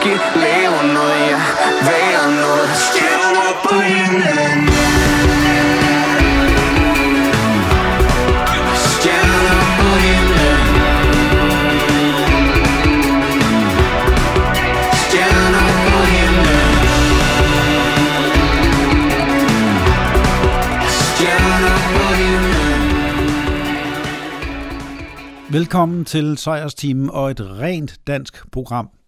måske lave noget. Ja, være noget. Stjerner på himlen Velkommen til Sejrsteamen og et rent dansk program.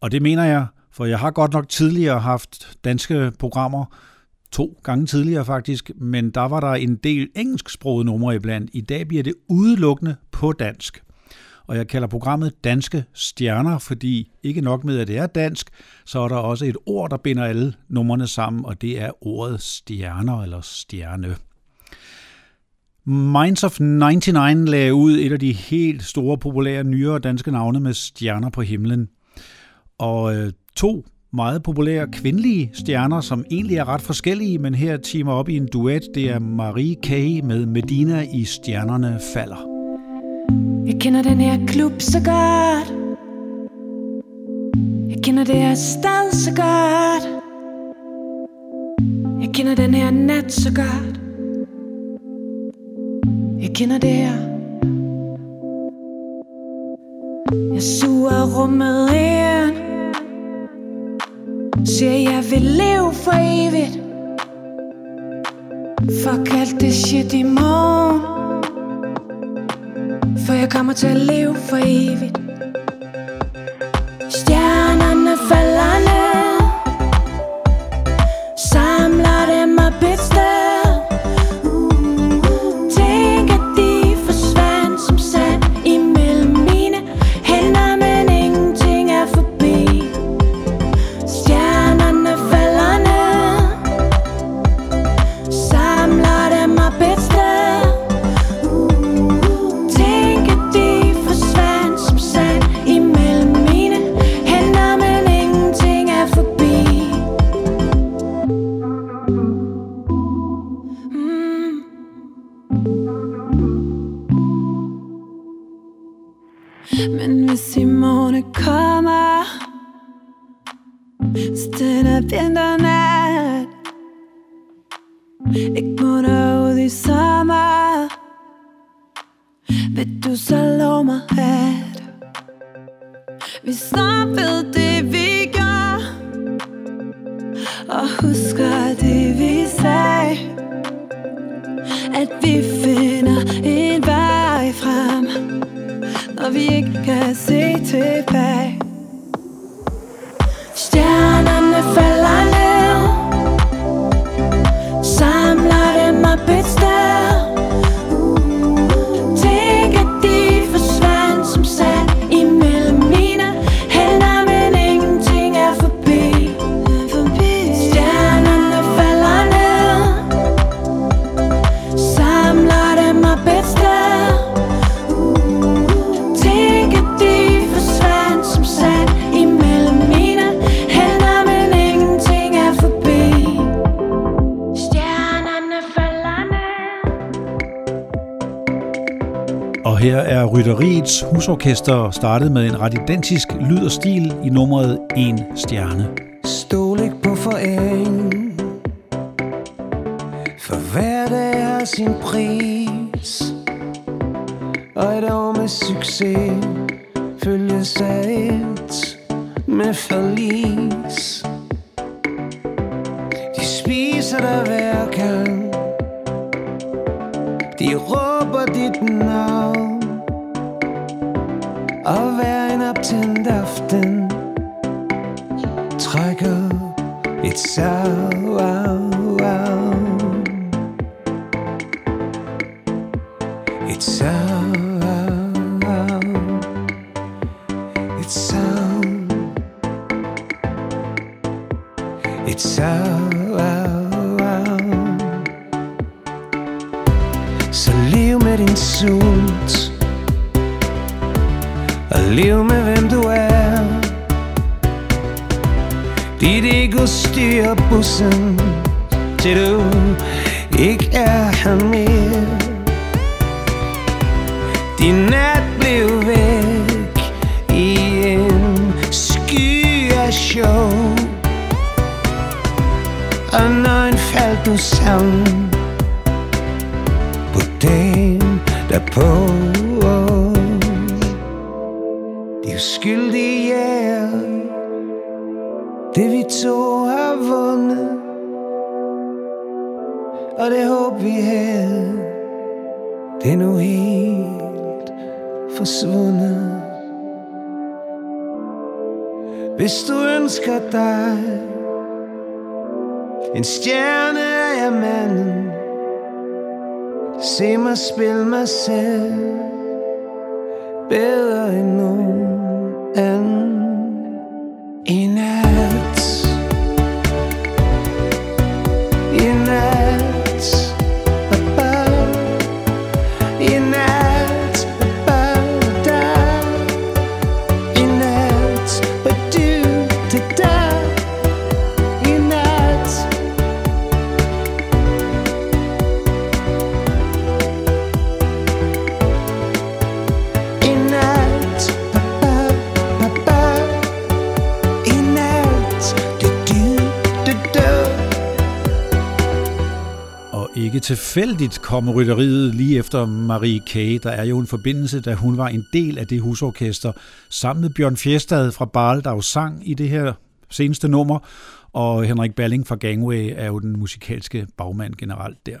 Og det mener jeg, for jeg har godt nok tidligere haft danske programmer, to gange tidligere faktisk, men der var der en del engelsksprogede numre iblandt. I dag bliver det udelukkende på dansk. Og jeg kalder programmet Danske Stjerner, fordi ikke nok med, at det er dansk, så er der også et ord, der binder alle numrene sammen, og det er ordet stjerner eller stjerne. Minds of 99 lagde ud et af de helt store, populære, nyere danske navne med stjerner på himlen. Og øh, to meget populære kvindelige stjerner, som egentlig er ret forskellige, men her timer op i en duet. Det er Marie K. med Medina i Stjernerne falder. Jeg kender den her klub så godt Jeg kender det her sted så godt Jeg kender den her nat så godt jeg kender det her Jeg suger rummet ind Siger jeg vil leve for evigt. Fuck alt det shit i morgen. For jeg kommer til at leve for evigt. Rytteriets startede med en ret identisk lyd og stil i nummeret En Stjerne. Stol ikke på forældre Din nat blev væk I en sky af show. Og nøgen faldt nu sammen På dagen derpå De uskyldige jæger Det vi to har vundet. Og det håb vi havde Det er nu helt forsvundet. Hvis du ønsker dig En stjerne er jeg manden. Se mig spille mig selv Bedre end nogen anden. En af ikke tilfældigt kom rytteriet lige efter Marie K. Der er jo en forbindelse, da hun var en del af det husorkester, sammen med Bjørn Fjestad fra Barl, der jo sang i det her seneste nummer, og Henrik Balling fra Gangway er jo den musikalske bagmand generelt der.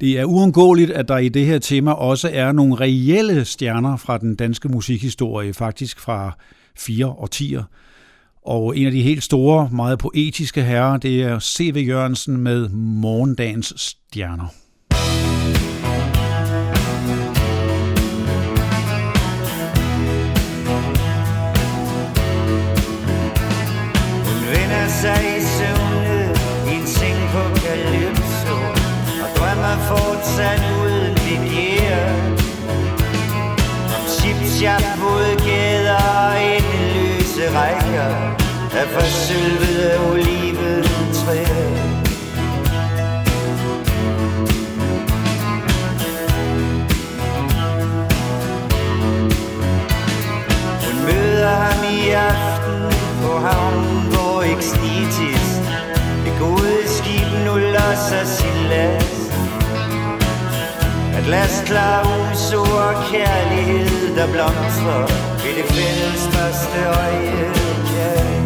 Det er uundgåeligt, at der i det her tema også er nogle reelle stjerner fra den danske musikhistorie, faktisk fra fire årtier. Og en af de helt store, meget poetiske herrer, det er C.V. Jørgensen med Morgendagens Stjerner. Af forsølvede træ. Hun møder ham i aften på havnen, hvor Exnitis Det gode skib nu losser sin last. At last klar umso og kærlighed, der blomstrer Ved det fælles første øje, Øen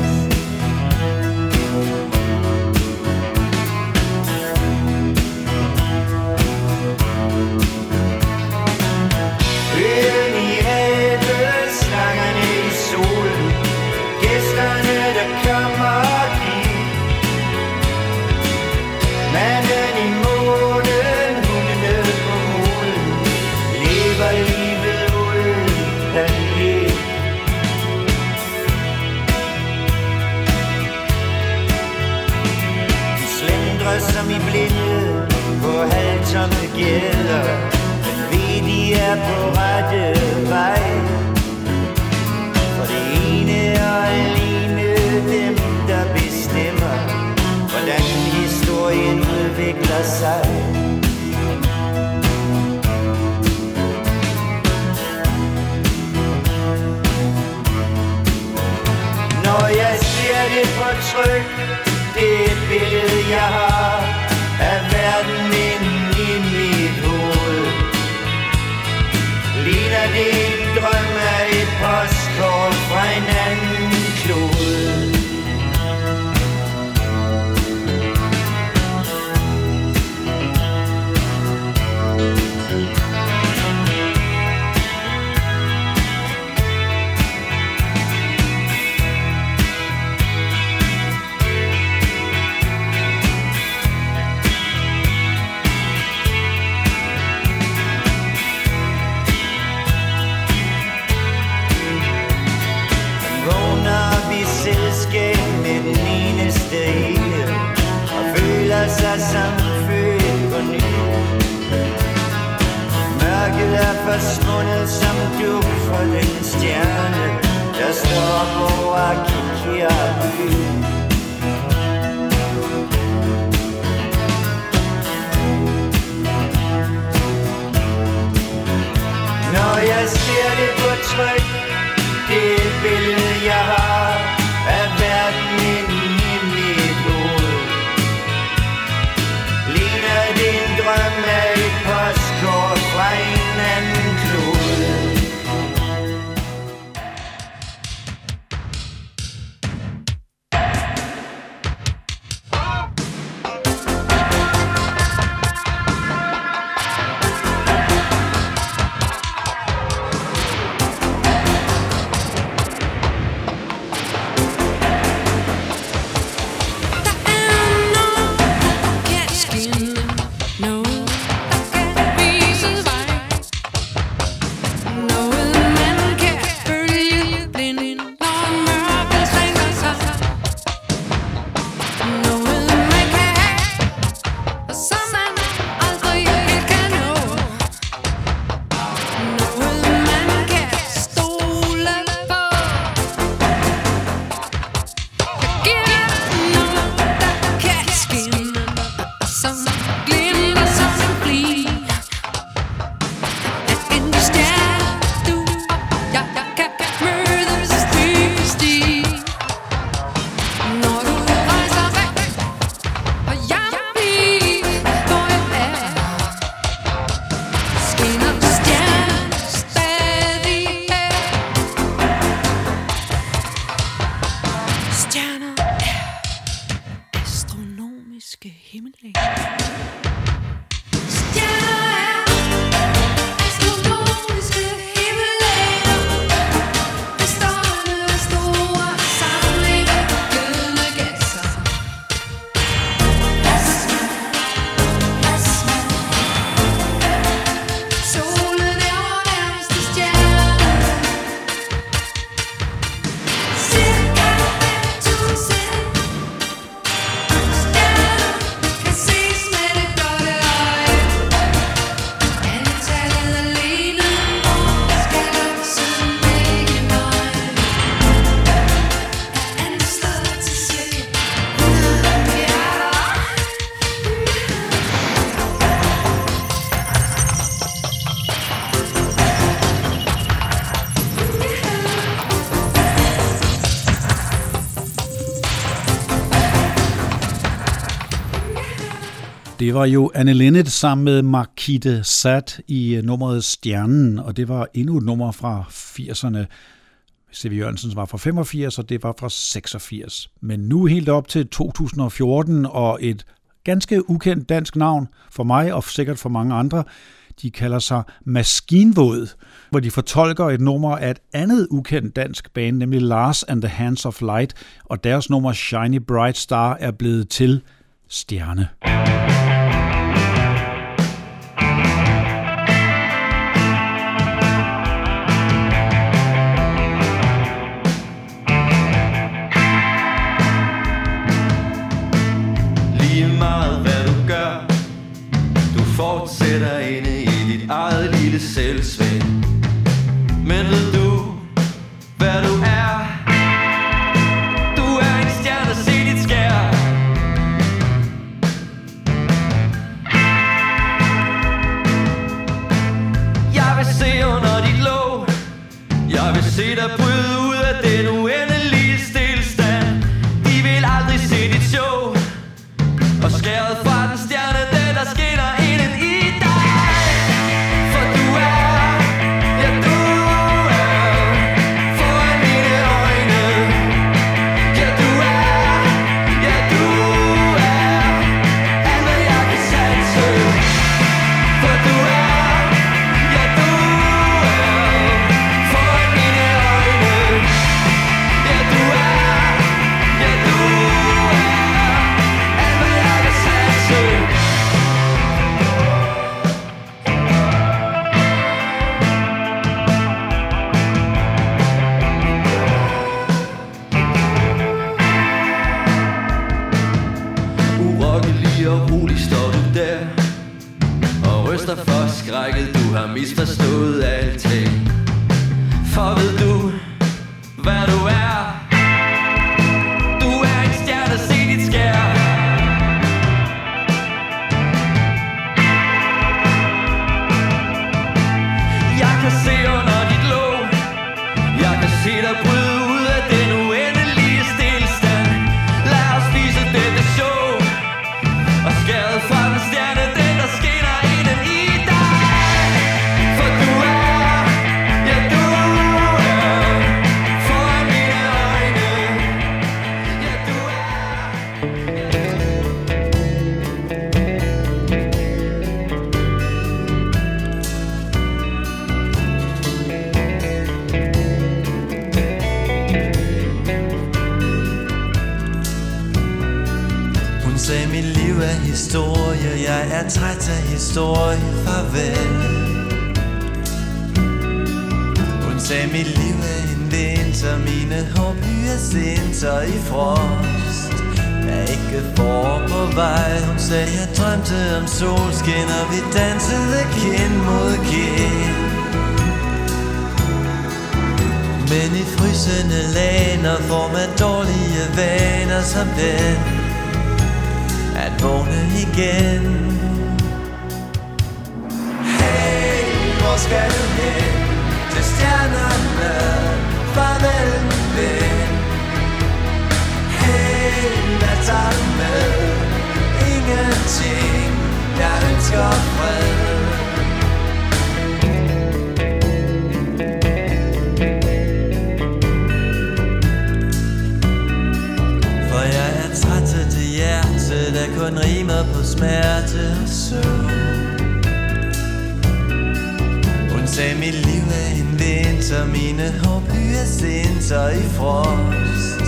det Det var jo Anne Linnet sammen med Markite Sat i øh, nummeret Stjernen, og det var endnu et nummer fra 80'erne. C.V. Jørgensens var fra 85, og det var fra 86. Men nu helt op til 2014, og et ganske ukendt dansk navn for mig, og sikkert for mange andre, de kalder sig Maskinvåd, hvor de fortolker et nummer af et andet ukendt dansk band, nemlig Lars and the Hands of Light, og deres nummer Shiny Bright Star er blevet til Stjerne. Skal du hen? Til stjernerne Farvel min ven Hey, hvad tager du med? Ingenting Jeg ønsker fred For jeg er træt af det hjerte, der kun rimer på smerte og søvn sagde, mit liv er en vinter, mine hår sinter i frost.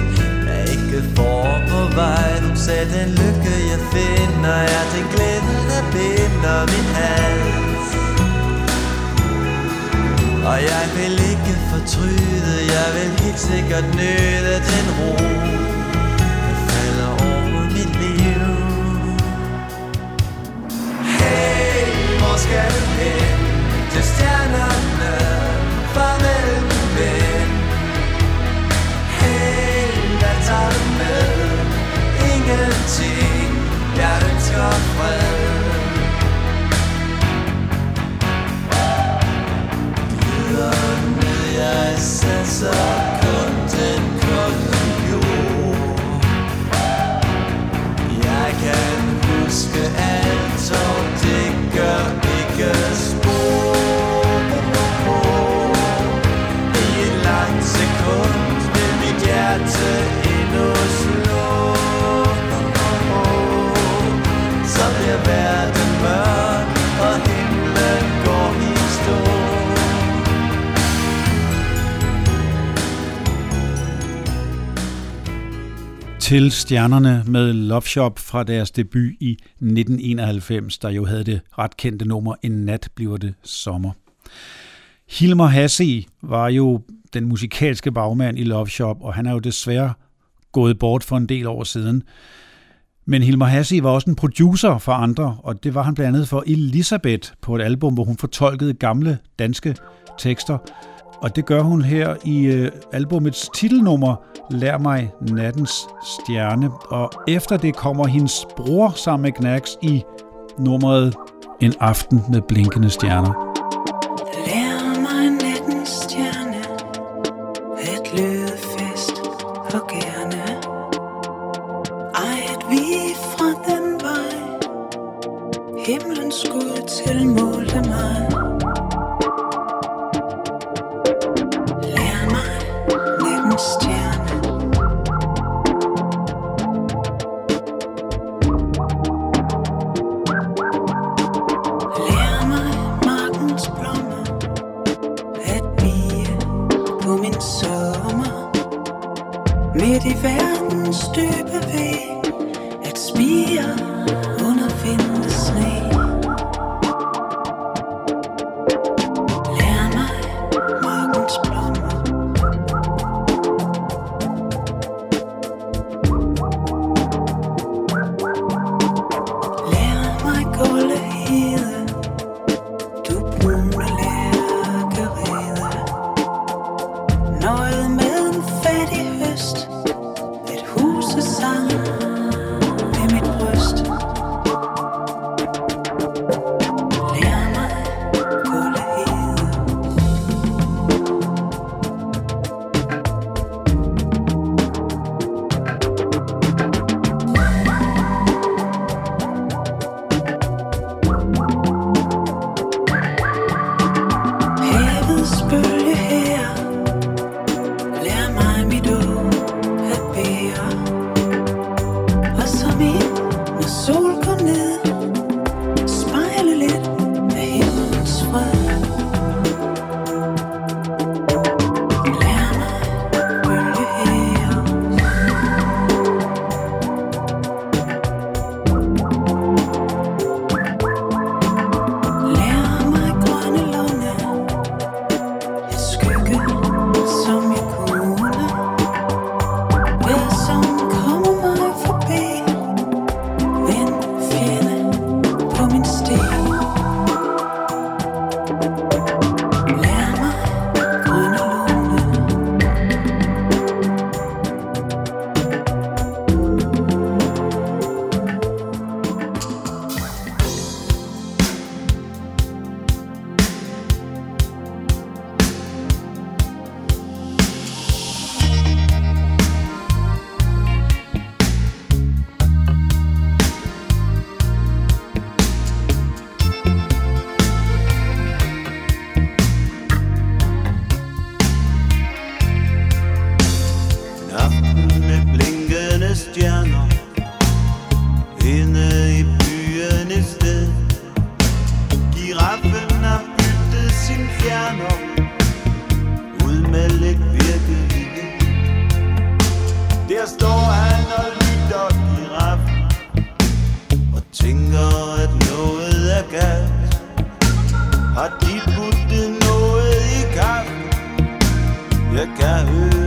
Der er ikke for på vej, Du sagde, den lykke jeg finder, er det glæde, der binder min hals. Og jeg vil ikke fortryde, jeg vil helt sikkert nyde den ro falder over mit liv Hey, hvor skal du hen? sun. Til stjernerne med Love Shop fra deres debut i 1991, der jo havde det ret kendte nummer En nat bliver det sommer. Hilmar Hasse var jo den musikalske bagmand i Love Shop, og han er jo desværre gået bort for en del år siden. Men Hilmar Hasse var også en producer for andre, og det var han blandt andet for Elisabeth på et album, hvor hun fortolkede gamle danske tekster. Og det gør hun her i øh, albumets titelnummer, Lær mig nattens stjerne. Og efter det kommer hendes bror sammen med Knacks i nummeret En aften med blinkende stjerner. Midt i så står han og lytter giraf Og tænker, at noget er galt Har de puttet noget i kaffen? Jeg kan høre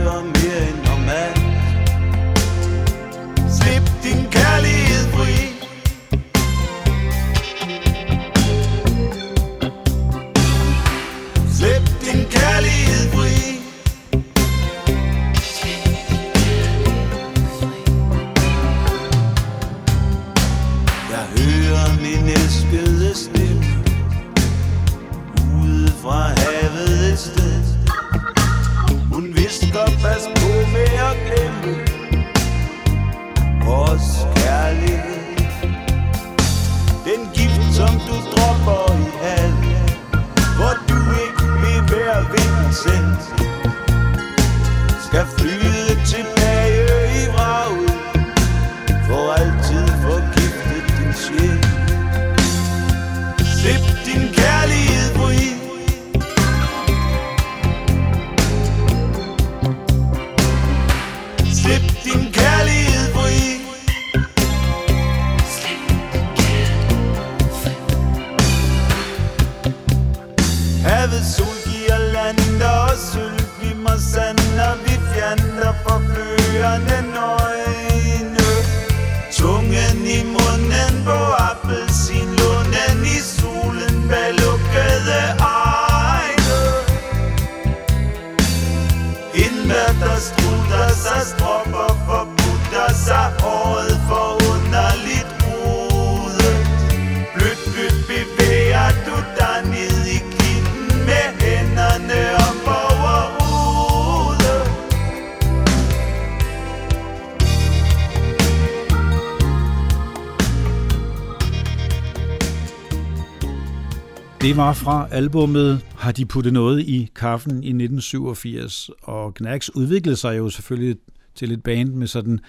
Det var fra albummet Har de puttet noget i kaffen i 1987, og Knacks udviklede sig jo selvfølgelig til et band med sådan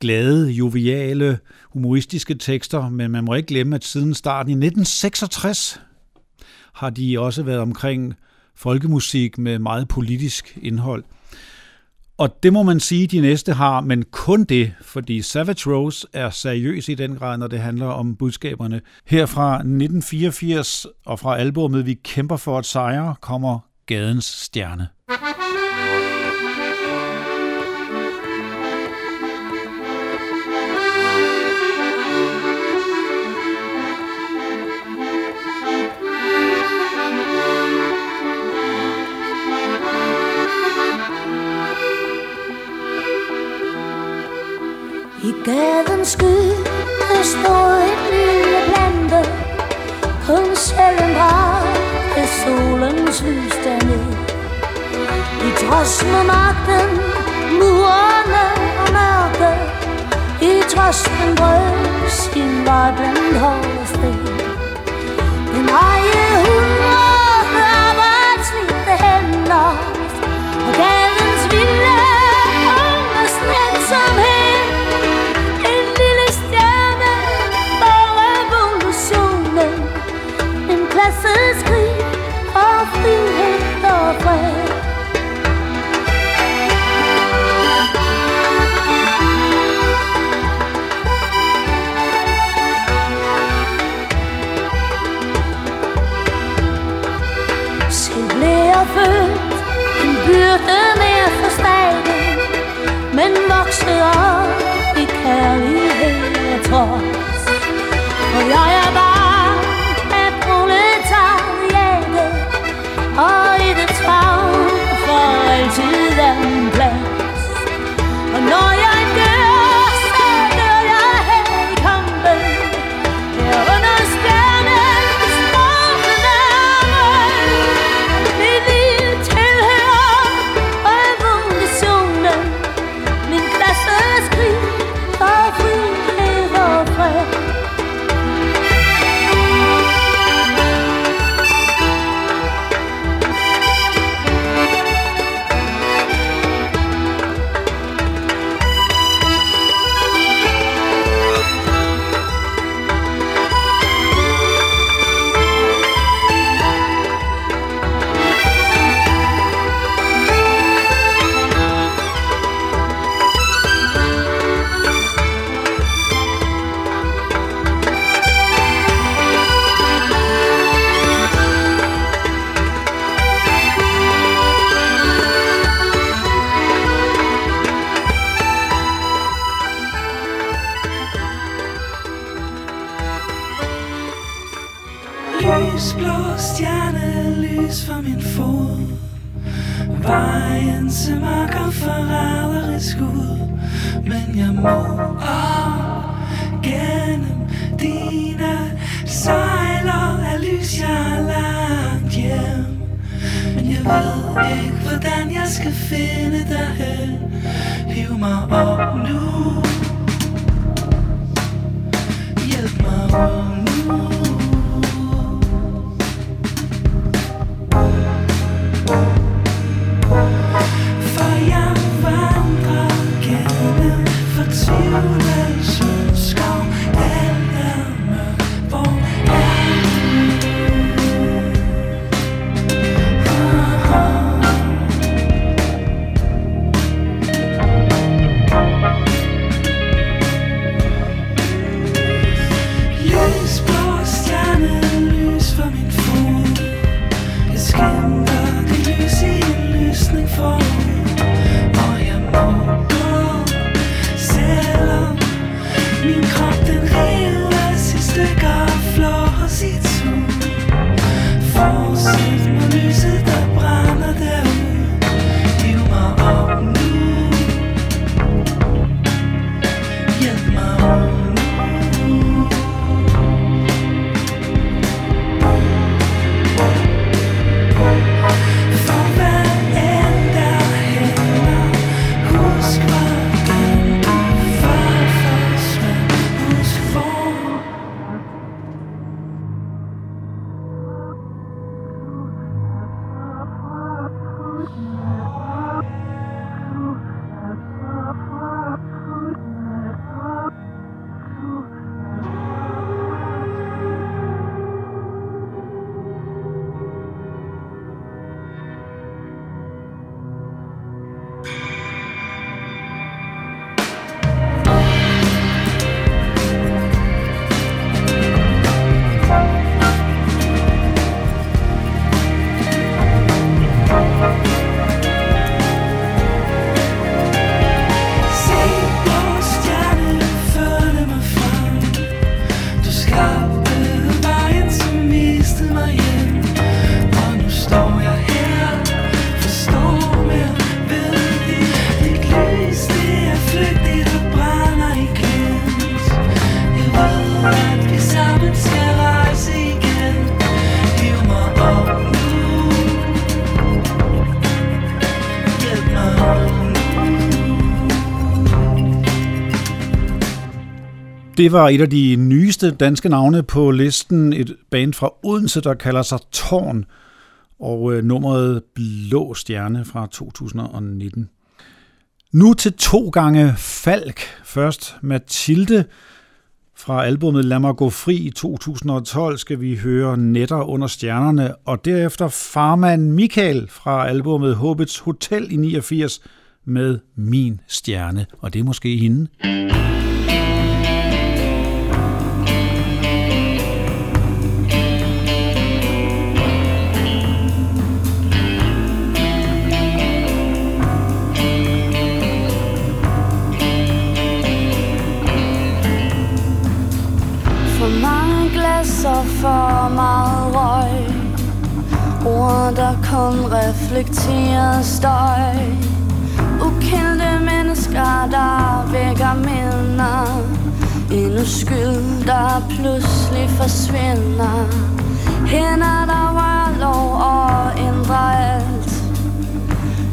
glade, joviale, humoristiske tekster, men man må ikke glemme, at siden starten i 1966 har de også været omkring folkemusik med meget politisk indhold. Og det må man sige, de næste har, men kun det, fordi Savage Rose er seriøs i den grad, når det handler om budskaberne. Her fra 1984 og fra albumet Vi kæmper for at sejre kommer Gadens Stjerne. I gaden sky der står et lille plante. Kun sjældent er solens lys derned I trods med magten, murerne og mørke I trøsten brød sin var den hårde sten Den eje hundrede ved ikke, hvordan jeg skal finde derhen Hiv mig op nu Hjælp mig ud nu. Det var et af de nyeste danske navne på listen. Et band fra Odense, der kalder sig Tårn. Og øh, nummeret Blå Stjerne fra 2019. Nu til to gange Falk. Først Mathilde fra albumet Lad mig gå fri i 2012 skal vi høre Netter under stjernerne, og derefter farmand Michael fra albumet Håbets Hotel i 89 med Min Stjerne, og det er måske hende. Der kun reflekterer støj. Ukendte mennesker, der vækker minder. En uskyld, der pludselig forsvinder. Hænder, der rører lov og ændrer alt.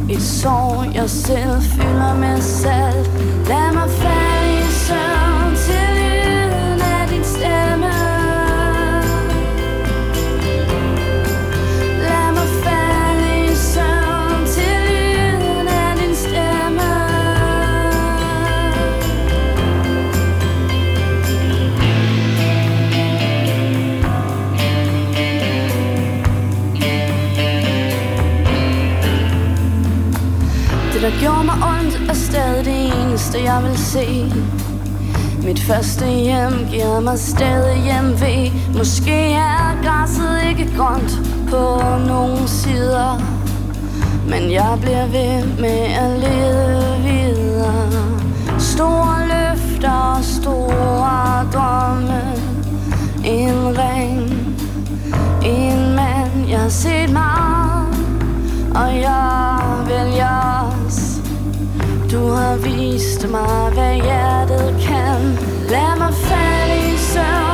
Et sorg, jeg selv fylder med salt. Lad mig falde i søvn. Gjorde mig ondt og stadig det eneste jeg vil se. Mit første hjem giver mig stadig hjem ved Måske er græsset ikke grønt på nogen sider Men jeg bliver ved med at lede videre. Store løfter og store drømme En ring En mand. Jeg har set meget Og jeg vælger du har vist mig, hvad hjertet kan. Lad mig falde i søvn.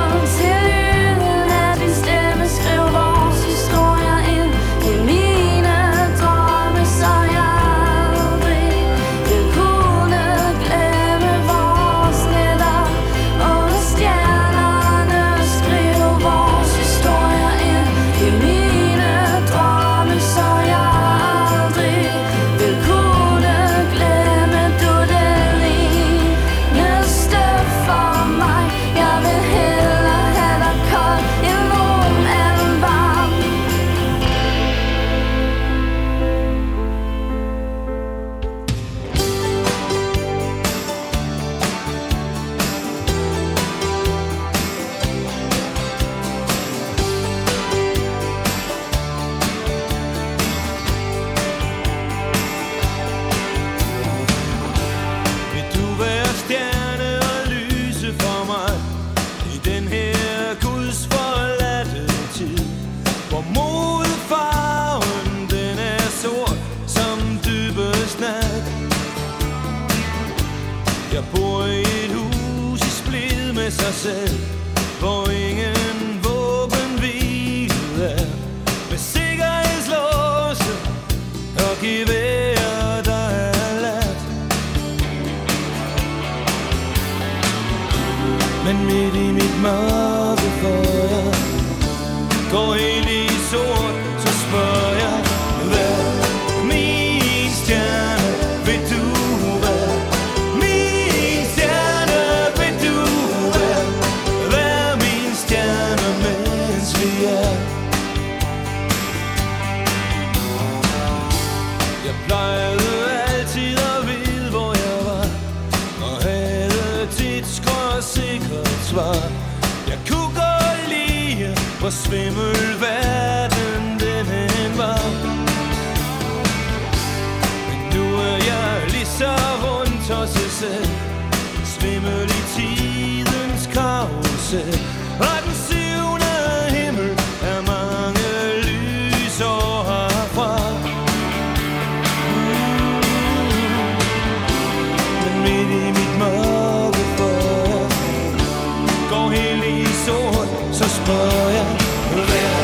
Så jeg være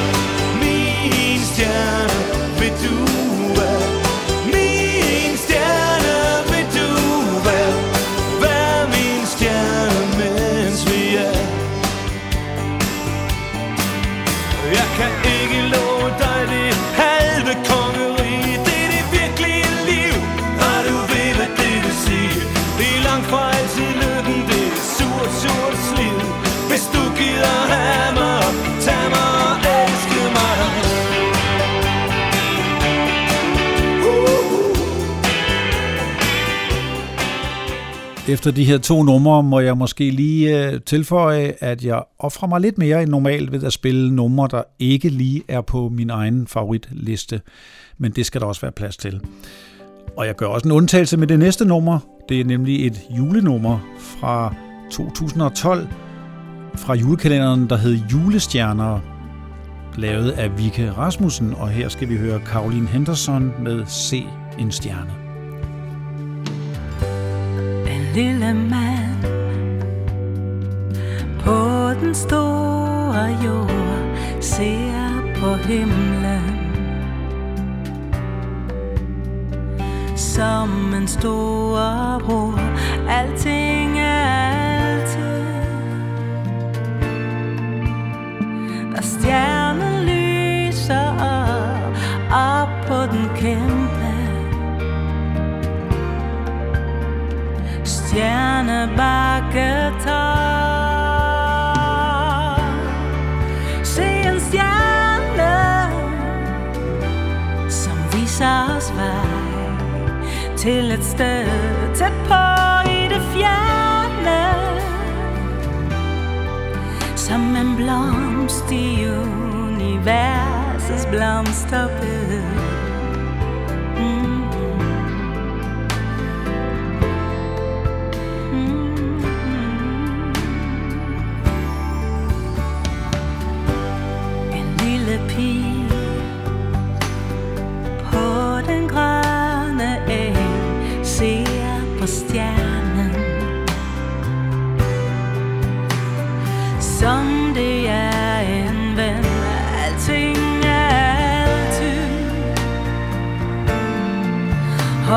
min stjerne. Vil du Efter de her to numre må jeg måske lige øh, tilføje, at jeg offrer mig lidt mere end normalt ved at spille numre, der ikke lige er på min egen favoritliste. Men det skal der også være plads til. Og jeg gør også en undtagelse med det næste nummer. Det er nemlig et julenummer fra 2012 fra julekalenderen, der hed Julestjerner, lavet af Vike Rasmussen. Og her skal vi høre Caroline Henderson med Se en stjerne. Lille mand på den store jord ser på himlen som en stor bror. Alting er altid Når stjernen lyser op, op på den kæmpe Stjernebakketop Se en stjerne Som viser os vej Til et sted tæt på i det fjerne. Som en blomst i universets blomsterbed.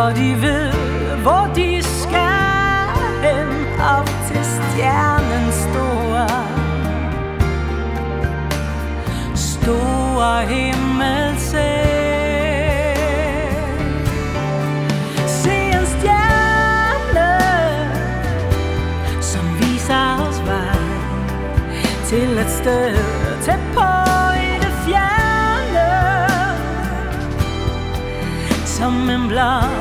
Og de ved, hvor de skal hen. Op til stjernen store. Store himmel Se Til et sted tæt på i det fjerne. Som en blomst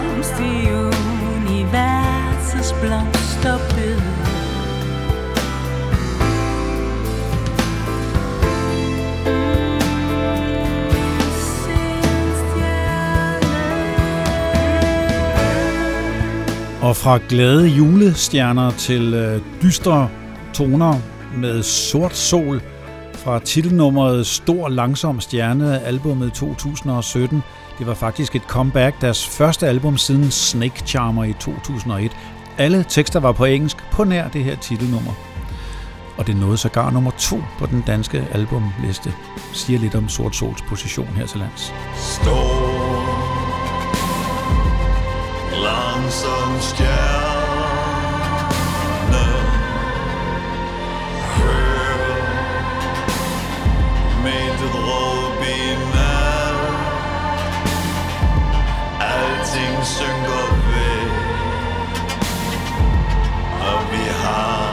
Og fra glade julestjerner til øh, dystre toner med sort sol fra titelnummeret Stor Langsom Stjerne, albumet 2017. Det var faktisk et comeback, deres første album siden Snake Charmer i 2001. Alle tekster var på engelsk på nær det her titelnummer. Og det nåede sågar nummer to på den danske albumliste. Siger lidt om Sort Sols position her til lands. Stor Langsom stjerne. Hør Med et råb i nat Alting synker væk Og vi har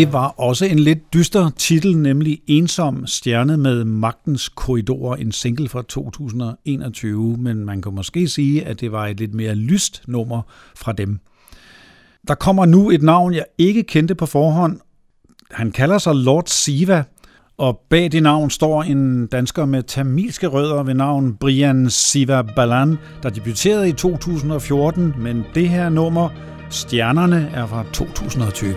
Det var også en lidt dyster titel, nemlig Ensom stjerne med magtens korridorer, en single fra 2021, men man kan måske sige, at det var et lidt mere lyst nummer fra dem. Der kommer nu et navn, jeg ikke kendte på forhånd. Han kalder sig Lord Siva, og bag det navn står en dansker med tamilske rødder ved navn Brian Siva Balan, der debuterede i 2014, men det her nummer, Stjernerne, er fra 2020.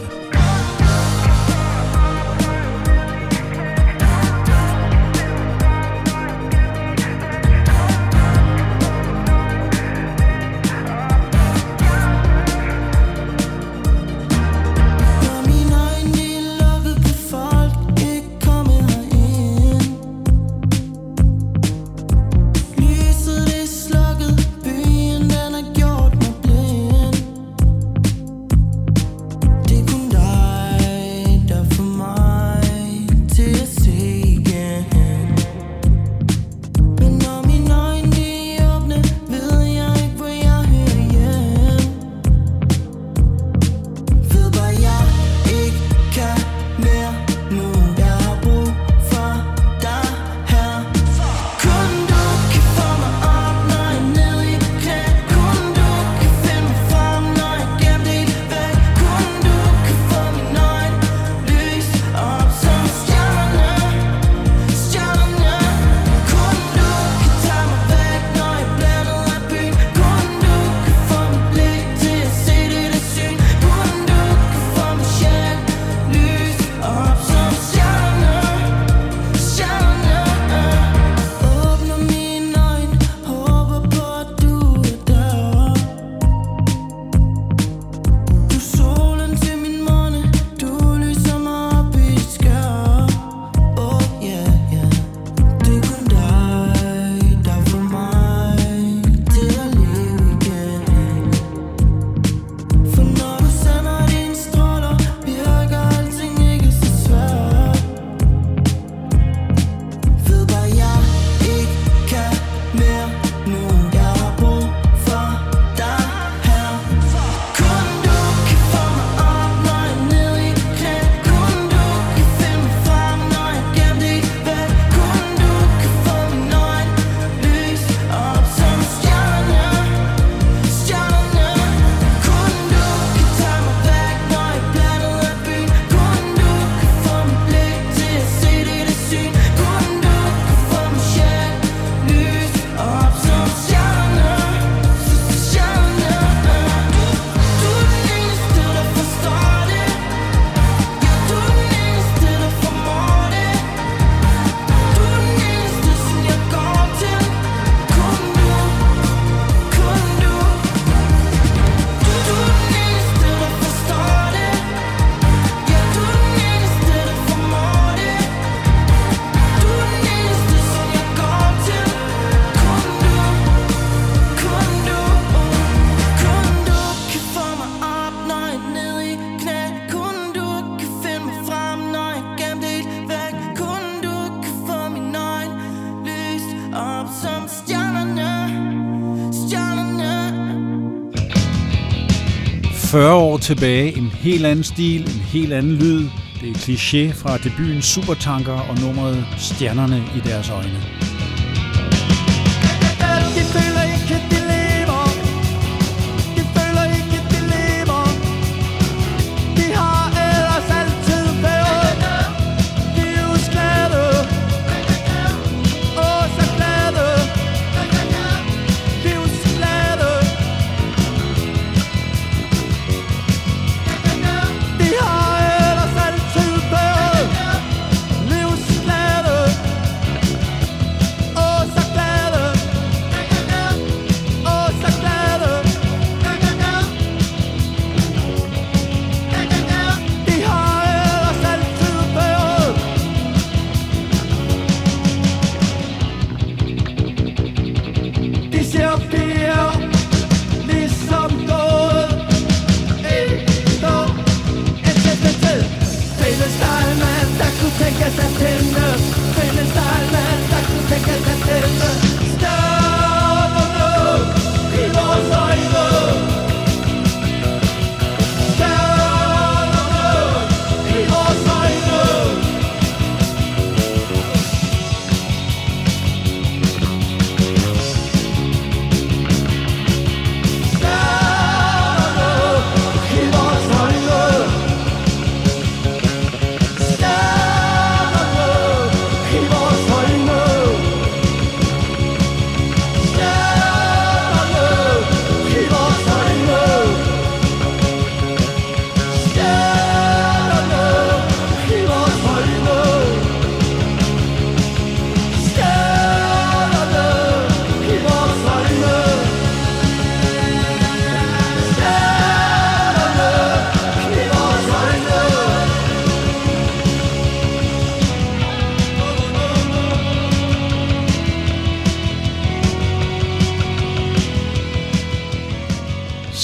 tilbage. En helt anden stil, en helt anden lyd. Det er kliché fra debuten Supertanker og nummeret Stjernerne i deres øjne.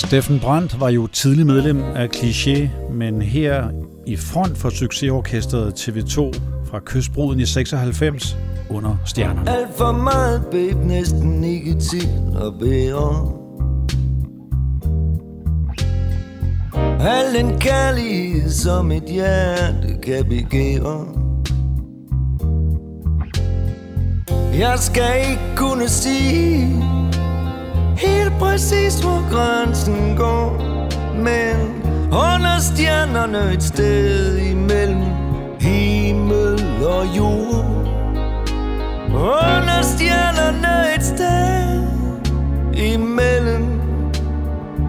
Steffen Brandt var jo tidlig medlem af Cliché, men her i front for succesorkestret TV2 fra Kystbruden i 96 under stjernerne. Alt for meget, babe, næsten ikke til at bære Al den kærlighed, som et hjerte kan begære Jeg skal ikke kunne sige Helt præcis, hvor grænsen går. Men under stjernerne et sted imellem Himmel og jord. Under stjernerne et sted Imellem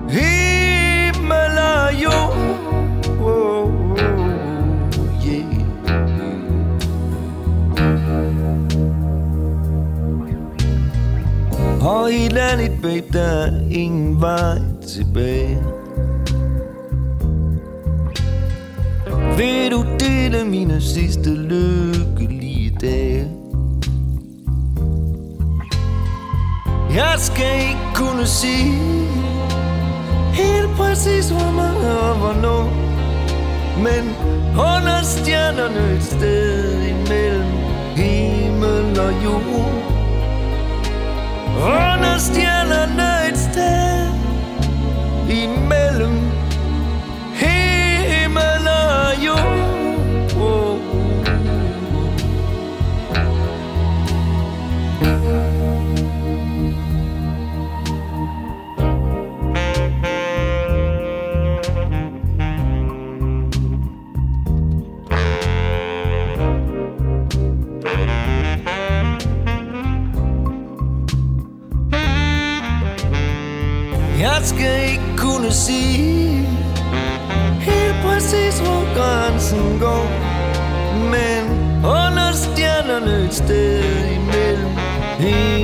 himmel og jord. Og i landet, babe, der er ingen vej tilbage. Vil du dele mine sidste lykkelige dage Jeg skal ikke kunne sige Helt præcis hvor meget og hvornår Men under stjernerne et sted imellem himmel og jord under stjernerne et sted. Imellem himmel og jord. Kunne sige Helt præcis hvor grænsen går Men under stjernerne et sted imellem Himmel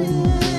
Du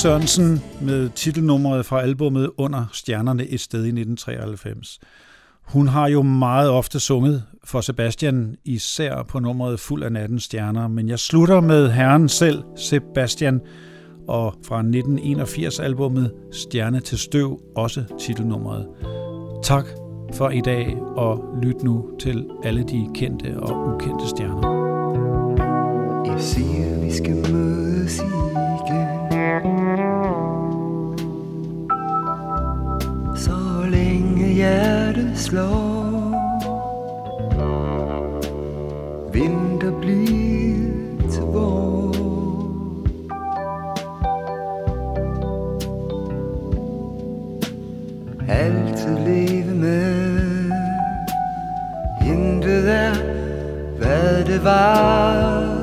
Sørensen med titelnummeret fra albummet Under Stjernerne et sted i 1993. Hun har jo meget ofte sunget for Sebastian, især på nummeret Fuld af natten stjerner, men jeg slutter med herren selv, Sebastian, og fra 1981 albummet Stjerne til støv, også titelnummeret. Tak for i dag, og lyt nu til alle de kendte og ukendte stjerner. Jeg siger, vi skal mødes igen hjerte slår. Vinter bliver til vår. Altid leve med. Intet er, hvad det var.